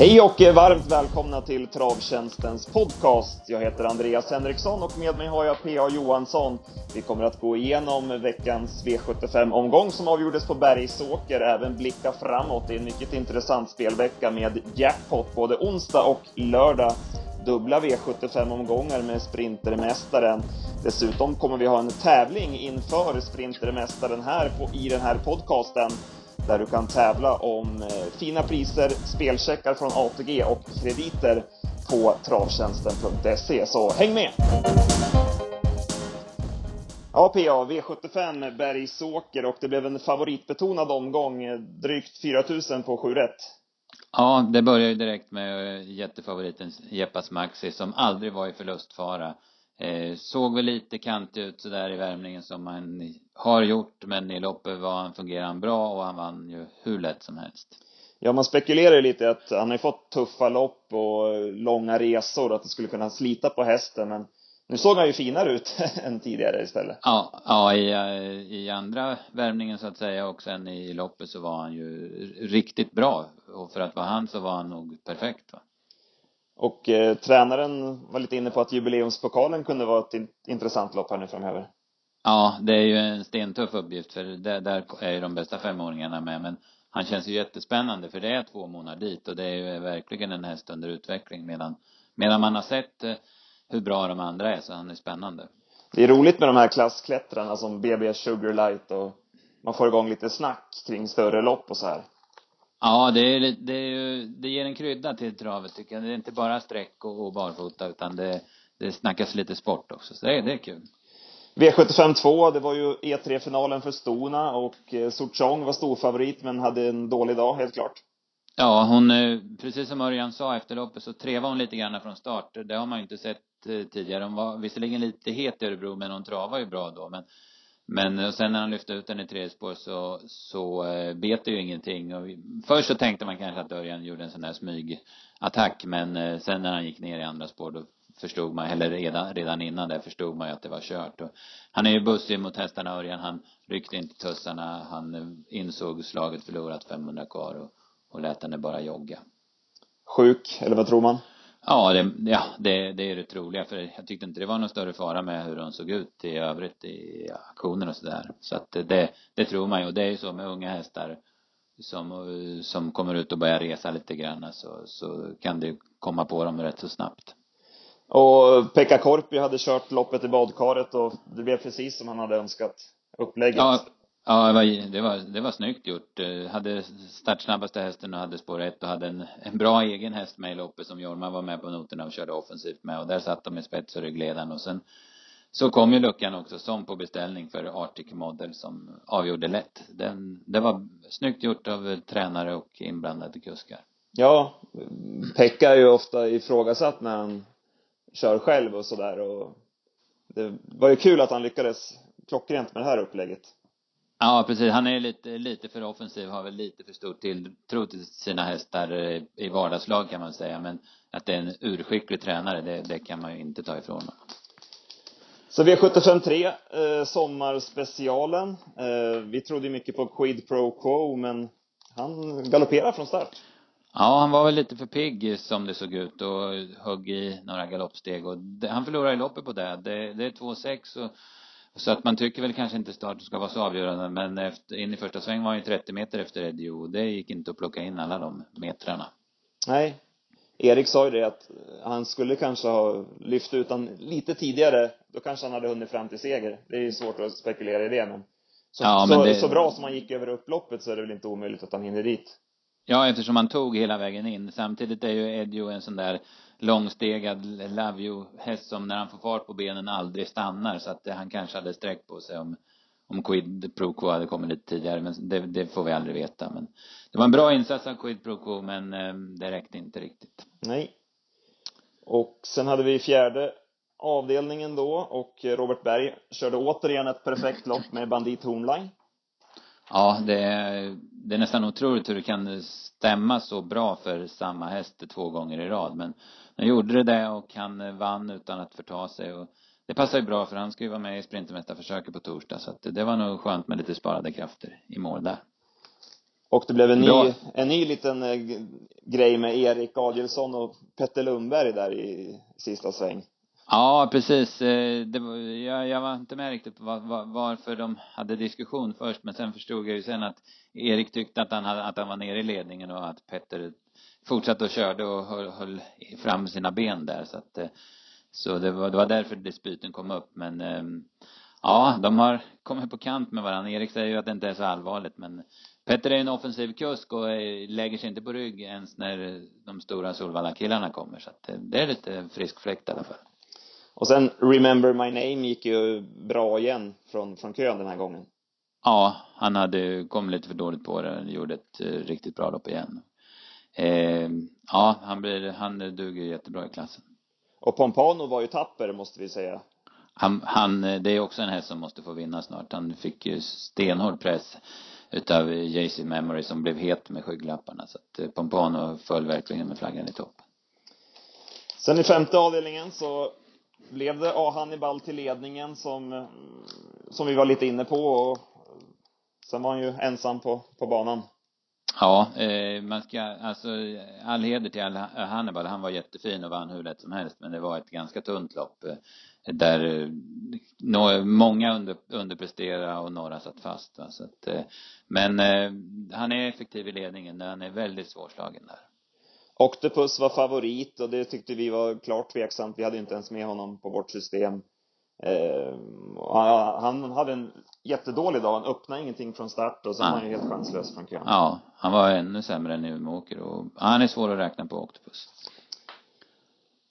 Hej och varmt välkomna till Travtjänstens podcast. Jag heter Andreas Henriksson och med mig har jag P.A. Johansson. Vi kommer att gå igenom veckans V75-omgång som avgjordes på Bergsåker, även blicka framåt Det är en mycket intressant spelvecka med jackpot både onsdag och lördag. Dubbla V75-omgångar med Sprintermästaren. Dessutom kommer vi ha en tävling inför Sprintermästaren här på, i den här podcasten där du kan tävla om eh, fina priser, spelcheckar från ATG och krediter på travtjänsten.se. Så häng med! Ja, PA, V75 Bergsåker och det blev en favoritbetonad omgång. Eh, drygt 4000 på 7 rätt. Ja, det börjar ju direkt med eh, jättefavoriten Jeppas Maxi som aldrig var i förlustfara. Eh, såg väl lite kant ut sådär i värmningen som han har gjort men i loppet var han, fungerade han bra och han vann ju hur lätt som helst. Ja, man spekulerar ju lite att han har fått tuffa lopp och långa resor, att det skulle kunna slita på hästen, men nu såg han ju finare ut än tidigare istället. Ja, ja i, i andra värmningen så att säga och sen i loppet så var han ju riktigt bra. Och för att vara han så var han nog perfekt va. Och eh, tränaren var lite inne på att jubileumspokalen kunde vara ett intressant lopp här nu framöver. Ja, det är ju en stentuff uppgift för där, där är ju de bästa femåringarna med men han känns ju jättespännande för det är två månader dit och det är ju verkligen en häst under utveckling medan, medan man har sett eh, hur bra de andra är så han är spännande. Det är roligt med de här klassklättrarna som BB Sugarlight och man får igång lite snack kring större lopp och så här. Ja, det är, det är ju, det ger en krydda till travet tycker jag. Det är inte bara sträck och, och barfota utan det, det snackas lite sport också. Så det, är, det är kul. V75 2, det var ju E3-finalen för Stona och eh, Sortsong var storfavorit men hade en dålig dag, helt klart. Ja, hon, eh, precis som Örjan sa efter loppet så trevade hon lite grann från start. Det har man ju inte sett eh, tidigare. Hon var visserligen lite het i Örebro men hon travade ju bra då. Men men och sen när han lyfte ut den i tredje spår så, så eh, bet det ju ingenting. Och vi, först så tänkte man kanske att Örjan gjorde en sån där smygattack. Men eh, sen när han gick ner i andra spår då förstod man, eller redan, redan innan det förstod man ju att det var kört. Och han är ju bussig mot hästarna Örjan. Han ryckte inte tussarna. Han insåg slaget förlorat 500 kvar och, och lät henne bara jogga. Sjuk, eller vad tror man? Ja, det, ja det, det är det troliga för jag tyckte inte det var någon större fara med hur hon såg ut i övrigt i aktionen och sådär. Så att det, det tror man ju och det är ju så med unga hästar som, som kommer ut och börjar resa lite grann så, så kan det komma på dem rätt så snabbt. Och Pekka Korpi hade kört loppet i badkaret och det blev precis som han hade önskat upplägget. Ja, Ja, det var, det var, det var snyggt gjort. Eh, hade startsnabbaste hästen och hade spår ett och hade en, en bra egen häst med i loppet som Jorma var med på noterna och körde offensivt med och där satt de i spets och ryggledaren och sen så kom ju luckan också som på beställning för Arctic Model som avgjorde lätt. Den, det var snyggt gjort av tränare och inblandade kuskar. Ja, Pekka är ju ofta ifrågasatt när han kör själv och sådär och det var ju kul att han lyckades klockrent med det här upplägget. Ja, precis. Han är lite, lite för offensiv, har väl lite för stor tilltro till sina hästar i vardagslag kan man säga. Men att det är en urskicklig tränare, det, det kan man ju inte ta ifrån honom. Så V75 3, eh, sommarspecialen. Eh, vi trodde mycket på Quid Pro Quo, men han galopperar från start. Ja, han var väl lite för pigg som det såg ut och högg i några galoppsteg och det, han förlorade i loppet på det. Det, det är 2-6 och så att man tycker väl kanske inte starten ska vara så avgörande men efter, in i första sväng var han ju 30 meter efter Eddie och det gick inte att plocka in alla de metrarna. Nej. Erik sa ju det att han skulle kanske ha lyft ut han lite tidigare, då kanske han hade hunnit fram till seger. Det är ju svårt att spekulera i det men så, ja, men så, det... så bra som han gick över upploppet så är det väl inte omöjligt att han hinner dit. Ja, eftersom han tog hela vägen in. Samtidigt är ju Edio en sån där långstegad love you häst som när han får fart på benen aldrig stannar så att han kanske hade sträckt på sig om om Quid Pro Quo hade kommit lite tidigare men det, det, får vi aldrig veta men det var en bra insats av Quid Pro Quo men eh, det räckte inte riktigt. Nej. Och sen hade vi fjärde avdelningen då och Robert Berg körde återigen ett perfekt lopp med Bandit Hornline. Ja, det är, det är nästan otroligt hur det kan stämma så bra för samma häst två gånger i rad. Men han gjorde det där och han vann utan att förta sig. Och det passar ju bra för han ska ju vara med i sprintermästarförsöket på torsdag. Så att det var nog skönt med lite sparade krafter i mål där. Och det blev en ny, en ny liten eh, grej med Erik Adielsson och Petter Lundberg där i sista sväng. Ja, precis. Eh, det var, jag, jag var inte med riktigt på var, var, varför de hade diskussion först, men sen förstod jag ju sen att Erik tyckte att han, hade, att han var nere i ledningen och att Petter fortsatte och körde och höll, höll fram sina ben där så att eh, så det var, det var därför dispyten kom upp men ehm, ja, de har kommit på kant med varandra. Erik säger ju att det inte är så allvarligt men Petter är en offensiv kusk och lägger sig inte på rygg ens när de stora Solvalla-killarna kommer så att eh, det är lite frisk fläkt i alla fall. Och sen Remember My Name gick ju bra igen från, från kön den här gången. Ja, han hade kommit lite för dåligt på det. Gjorde ett riktigt bra lopp igen. Eh, ja, han blir, han duger jättebra i klassen. Och Pompano var ju tapper, måste vi säga. Han, han, det är också en häst som måste få vinna snart. Han fick ju stenhård press utav JC Memory som blev het med skygglapparna. Så att eh, Pompano föll verkligen med flaggan i topp. Sen i femte avdelningen så blev det A. Hannibal till ledningen som, som vi var lite inne på och sen var han ju ensam på, på banan. Ja, eh, man ska, alltså all heder till Hannibal. Han var jättefin och vann hur lätt som helst. Men det var ett ganska tunt lopp. Eh, där eh, no, många under, underpresterade och några satt fast. Va? Så att, eh, men eh, han är effektiv i ledningen. Han är väldigt svårslagen där. Octopus var favorit och det tyckte vi var klart tveksamt. Vi hade inte ens med honom på vårt system. Eh, han hade en jättedålig dag. Han öppnade ingenting från start och sen var han ju helt chanslös från kön. Ja, han var ännu sämre än Umeåker och han är svår att räkna på Octopus.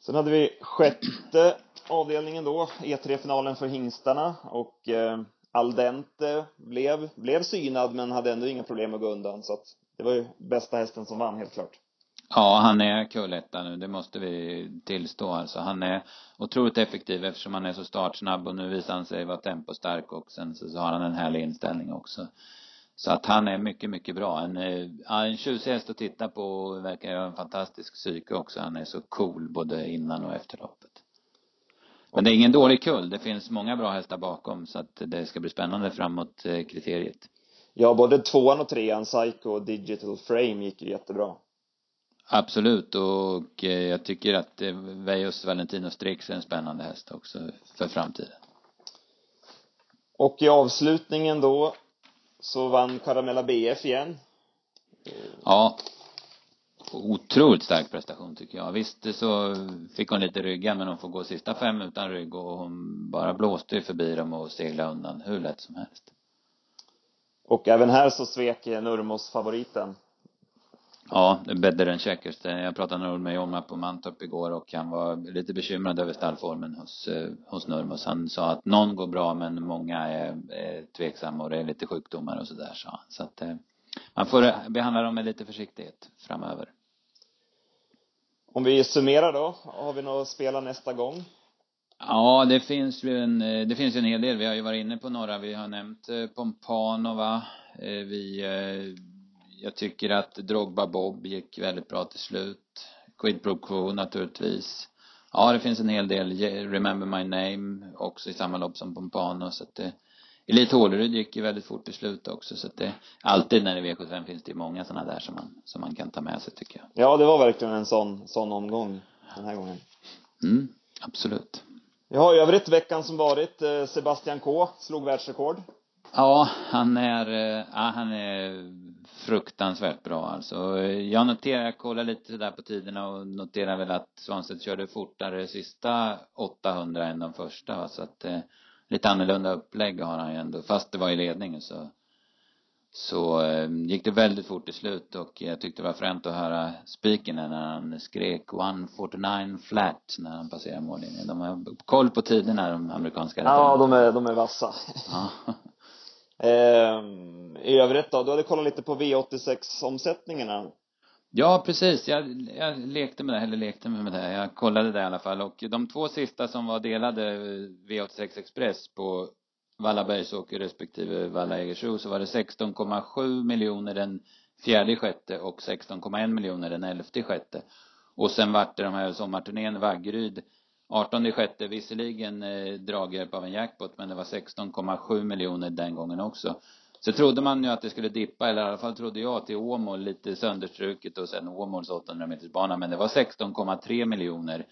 Sen hade vi sjätte avdelningen då, E3-finalen för hingstarna och eh, Aldente blev, blev synad men hade ändå inga problem att gå undan så att det var ju bästa hästen som vann helt klart. Ja, han är kulletta nu, det måste vi tillstå alltså. Han är otroligt effektiv eftersom han är så startsnabb och nu visar han sig vara tempostark och sen så har han en härlig inställning också. Så att han är mycket, mycket bra. En, en tjusig häst att titta på och verkar ha en fantastisk psyke också. Han är så cool både innan och efter loppet. Men det är ingen dålig kull. Det finns många bra hästar bakom så att det ska bli spännande framåt eh, kriteriet. Ja, både tvåan och trean, Psycho och Digital Frame gick ju jättebra. Absolut och eh, jag tycker att eh, Vejos Valentino Strix är en spännande häst också för framtiden. Och i avslutningen då så vann Caramella BF igen. Ja. Otroligt stark prestation tycker jag. Visst så fick hon lite rygga men hon får gå sista fem utan rygg och hon bara blåste förbi dem och seglade undan hur lätt som helst. Och även här så svek Nurmos favoriten Ja, better än checkers. Jag pratade med Jomma på Mantorp igår och han var lite bekymrad över stallformen hos, eh, hos Nurmos. Han sa att någon går bra men många är, är tveksamma och det är lite sjukdomar och sådär sa han. Så att eh, man får behandla dem med lite försiktighet framöver. Om vi summerar då, har vi något att spela nästa gång? Ja, det finns ju en, eh, det finns en hel del. Vi har ju varit inne på några. Vi har nämnt Pompanova. Vi jag tycker att Drogba Bob gick väldigt bra till slut. Quid Pro Quo naturligtvis. Ja, det finns en hel del. Remember My Name också i samma lopp som Pompano så att det Elite Håleryd gick ju väldigt fort till slut också så att det alltid när det är V75 finns det ju många sådana där som man, som man kan ta med sig tycker jag. Ja, det var verkligen en sån, sån omgång den här gången. Mm, absolut. Ja, i övrigt veckan som varit, eh, Sebastian K slog världsrekord. Ja, han är, eh, ja, han är fruktansvärt bra alltså. Jag noterar, jag kollar lite där på tiderna och noterar väl att Svanstedt körde fortare sista 800 än de första va? så att eh, lite annorlunda upplägg har han ju ändå, fast det var i ledningen så så eh, gick det väldigt fort i slut och jag tyckte det var fränt att höra spiken när han skrek 149 flat när han passerade mållinjen. De har koll på tiderna de amerikanska Ja, de är, de är vassa. Ja. Eh, I övrigt då, du hade kollat lite på V86-omsättningarna. Ja, precis. Jag, jag lekte med det, eller lekte med det. Jag kollade det i alla fall. Och de två sista som var delade V86 Express på Valla Bergsåker respektive Valla Egersro så var det 16,7 miljoner den fjärde sjätte och 16,1 miljoner den elfte sjätte. Och sen vart det de här sommarturnén Vaggeryd 18 sjätte visserligen eh, draghjälp av en jackpot men det var 16,7 miljoner den gången också. Så trodde man ju att det skulle dippa, eller i alla fall trodde jag till Åmål lite sönderstruket och sen Åmåls 800 meters bana. Men det var 16,3 miljoner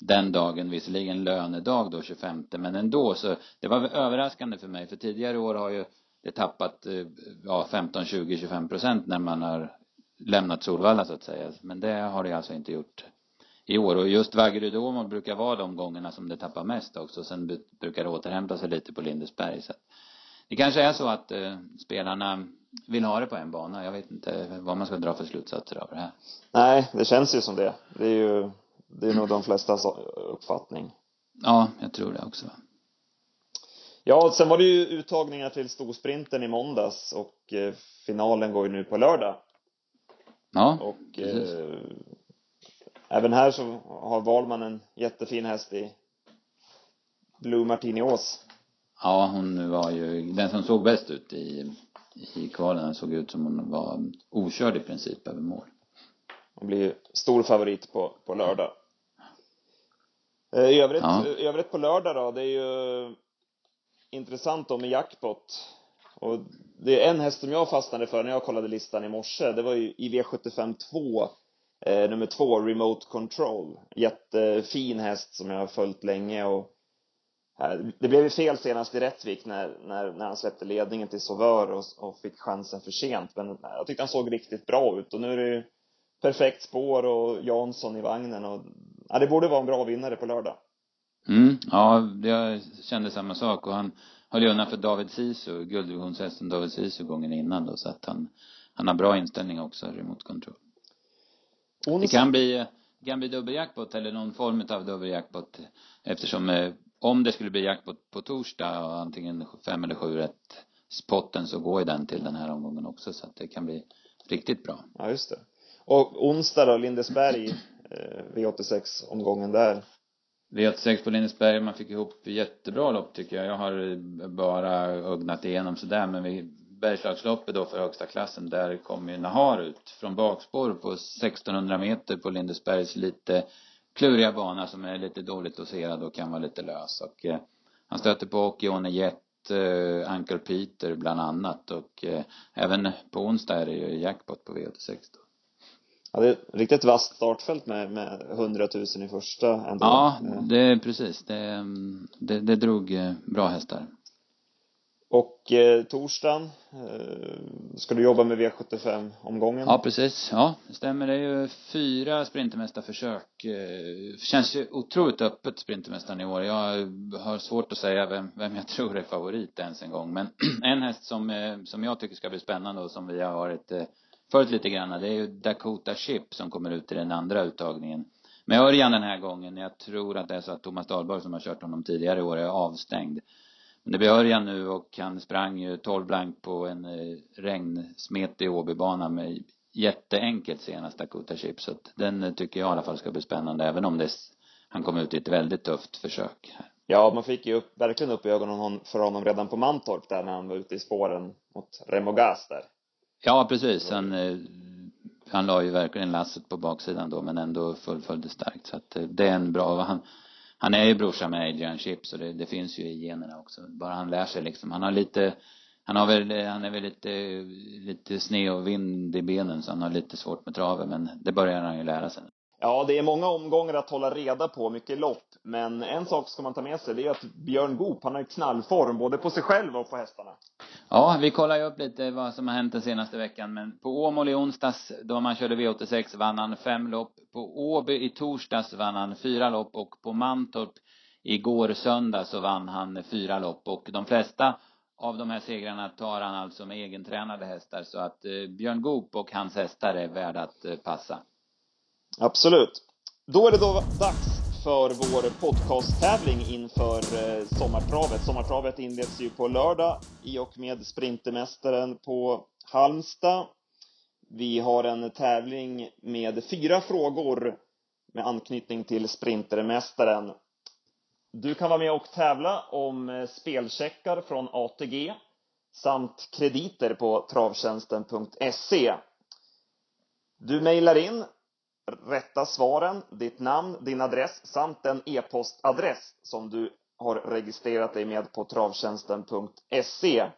den dagen, visserligen lönedag då 25 men ändå så det var överraskande för mig för tidigare år har ju det tappat eh, ja 15, 20, 25 procent när man har lämnat Solvalla så att säga men det har det alltså inte gjort i år och just Vaggeryd och Åmål brukar vara de gångerna som det tappar mest också sen brukar det återhämta sig lite på Lindesberg så det kanske är så att eh, spelarna vill ha det på en bana. Jag vet inte vad man ska dra för slutsatser av det här. Nej, det känns ju som det. Det är ju, det är nog de flestas uppfattning. Ja, jag tror det också. Ja, sen var det ju uttagningar till storsprinten i måndags och eh, finalen går ju nu på lördag. Ja, Och eh, även här så har Wahlman en jättefin häst i Blue Martini Ås. Ja, hon var ju den som såg bäst ut i, i kvalen. Såg ut som hon var okörd i princip över mål. Hon blir ju stor favorit på, på lördag. Eh, I övrigt, Ja. i övrigt på lördag då, det är ju intressant då med jackpot. Och det är en häst som jag fastnade för när jag kollade listan i morse. Det var ju i V75 2, eh, nummer två, Remote Control. Jättefin häst som jag har följt länge och eh, det blev ju fel senast i Rättvik när, när, när han släppte ledningen till Sauveur och, och fick chansen för sent. Men jag tyckte han såg riktigt bra ut och nu är det ju perfekt spår och Jansson i vagnen och ja, det borde vara en bra vinnare på lördag. Mm, ja, jag kände samma sak och han höll ju undan för David Sisu, gulddivisionshästen David Sisu gången innan då så att han, han har bra inställning också, remote control. Det Onsdag, kan bli, det kan bli dubbeljackpot eller någon form av dubbeljackpot eftersom eh, om det skulle bli jackpot på torsdag och antingen fem eller sju rätt spotten så går ju den till den här omgången också så att det kan bli riktigt bra. ja just det. Och onsdag då, Lindesberg, eh, V86 omgången där. V86 på Lindesberg, man fick ihop jättebra lopp tycker jag. Jag har bara ögnat igenom sådär men vid Bergslagsloppet då för högsta klassen där kom ju Nahar ut från bakspår på 1600 meter på Lindesbergs lite kluriga bana som är lite dåligt doserad och kan vara lite lös och eh, han stöter på Okione Jet, eh, Uncle Peter bland annat och eh, även på onsdag är det ju jackpot på V86 då. Ja, det är ett riktigt vasst startfält med, med 100 000 i första ändå. Ja, Eh, det är precis. Det, mm, det, det drog eh, bra hästar. Och eh, torsdagen, eh, ska du jobba med V75-omgången? Ja, precis. Ja, det stämmer. Det är ju fyra sprintermästarförsök. Eh, Känns ju otroligt öppet, Sprintermästaren i år. Jag har svårt att säga vem, vem jag tror är favorit ens en gång. Men en häst som, eh, som jag tycker ska bli spännande och som vi har varit eh, följt lite grann, det är ju Dakota Chip som kommer ut i den andra uttagningen. Med Örjan den här gången, jag tror att det är så att Thomas Dahlborg som har kört honom tidigare i år är avstängd. Men det Örjan nu och han sprang ju 12 blank på en eh, regnsmetig Åbybana med jätteenkelt senast Dakota Chip. Så att den eh, tycker jag i alla fall ska bli spännande även om det, han kom ut i ett väldigt tufft försök här. Ja, man fick ju upp, verkligen upp ögonen hon- för honom redan på Mantorp där när han var ute i spåren mot Remogas där. Ja, precis. Han, eh, han la ju verkligen lasset på baksidan då men ändå fullföljde starkt. Så att det är en bra, han, han är ju brorsa med Adrian Chip så det, det finns ju i generna också. Bara han lär sig liksom. Han har lite, han har väl, han är väl lite, lite sned och vind i benen så han har lite svårt med traven men det börjar han ju lära sig. Ja, det är många omgångar att hålla reda på, mycket lopp. Men en sak ska man ta med sig, det är att Björn Goop, han har ju knallform både på sig själv och på hästarna. Ja, vi kollar ju upp lite vad som har hänt den senaste veckan. Men på Åmål i onsdags, då man körde V86, vann han fem lopp. På Åby i torsdags vann han fyra lopp och på Mantorp igår söndag så vann han fyra lopp. Och de flesta av de här segrarna tar han alltså med egentränade hästar. Så att eh, Björn Goop och hans hästar är värda att eh, passa. Absolut. Då är det då dags för vår podcasttävling inför eh, sommartravet. Sommartravet inleds ju på lördag i och med Sprintermästaren på Halmstad. Vi har en tävling med fyra frågor med anknytning till Sprintermästaren. Du kan vara med och tävla om eh, spelcheckar från ATG samt krediter på travtjänsten.se. Du mejlar in rätta svaren, ditt namn, din adress samt den e-postadress som du har registrerat dig med på travtjänsten.se.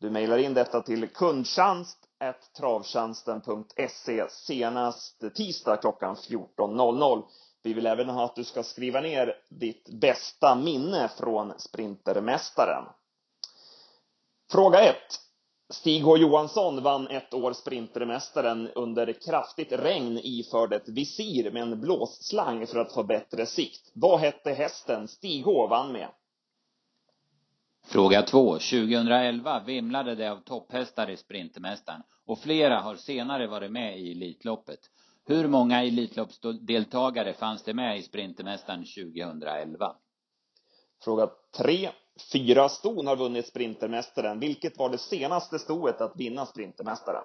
Du mejlar in detta till kundtjänst travtjänsten.se senast tisdag klockan 14.00. Vi vill även ha att du ska skriva ner ditt bästa minne från Sprintermästaren. Fråga 1. Stig H Johansson vann ett år Sprintermästaren under kraftigt regn iförd ett visir med en blåsslang för att få bättre sikt. Vad hette hästen Stig H vann med? Fråga 2. 2011 vimlade det av topphästar i Sprintermästaren och flera har senare varit med i Elitloppet. Hur många Elitloppsdeltagare fanns det med i Sprintermästaren 2011? Fråga 3. Fyra ston har vunnit Sprintermästaren. Vilket var det senaste stoet att vinna Sprintermästaren?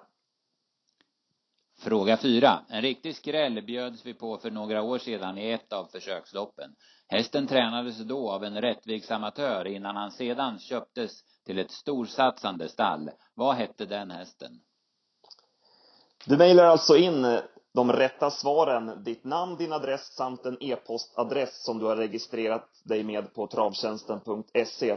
Fråga 4. En riktig skräll bjöds vi på för några år sedan i ett av försöksloppen. Hästen tränades då av en rättviktsamatör innan han sedan köptes till ett storsatsande stall. Vad hette den hästen? Du mejlar alltså in de rätta svaren, ditt namn, din adress samt en e-postadress som du har registrerat dig med på travtjänsten.se.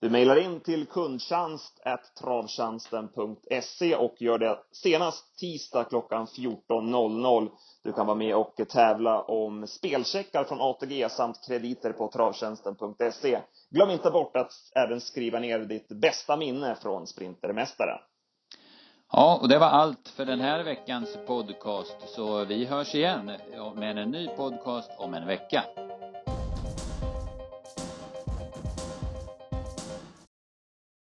Du mejlar in till kundtjänst travtjänsten.se och gör det senast tisdag klockan 14.00. Du kan vara med och tävla om spelcheckar från ATG samt krediter på travtjänsten.se. Glöm inte bort att även skriva ner ditt bästa minne från Sprintermästaren. Ja, och det var allt för den här veckans podcast. Så vi hörs igen med en ny podcast om en vecka.